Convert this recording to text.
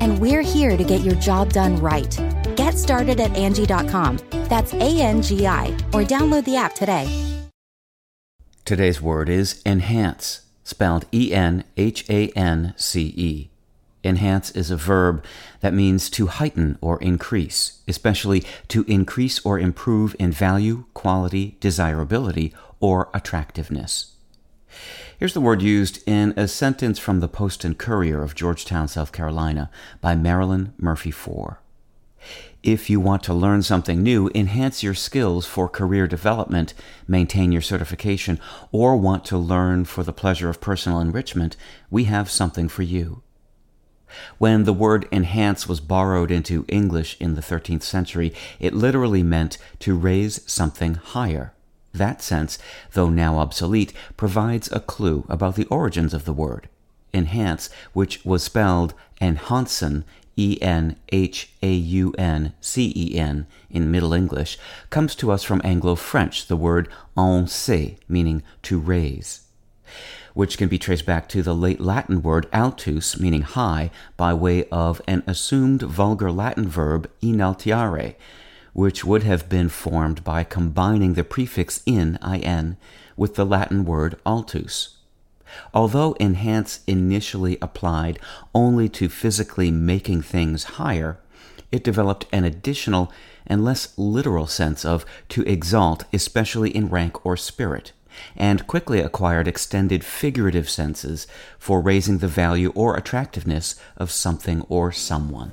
and we're here to get your job done right. Get started at Angie.com. That's A N G I, or download the app today. Today's word is enhance, spelled E N H A N C E. Enhance is a verb that means to heighten or increase, especially to increase or improve in value, quality, desirability, or attractiveness. Here's the word used in a sentence from the Post and Courier of Georgetown, South Carolina, by Marilyn Murphy Four. If you want to learn something new, enhance your skills for career development, maintain your certification, or want to learn for the pleasure of personal enrichment, we have something for you. When the word enhance was borrowed into English in the 13th century, it literally meant to raise something higher. That sense, though now obsolete, provides a clue about the origins of the word. Enhance, which was spelled enhauncen E N H A U N C E N in Middle English, comes to us from Anglo French, the word enhauncer, meaning to raise, which can be traced back to the late Latin word altus, meaning high, by way of an assumed vulgar Latin verb inaltiare, which would have been formed by combining the prefix in, in, with the Latin word altus. Although enhance initially applied only to physically making things higher, it developed an additional and less literal sense of to exalt, especially in rank or spirit, and quickly acquired extended figurative senses for raising the value or attractiveness of something or someone.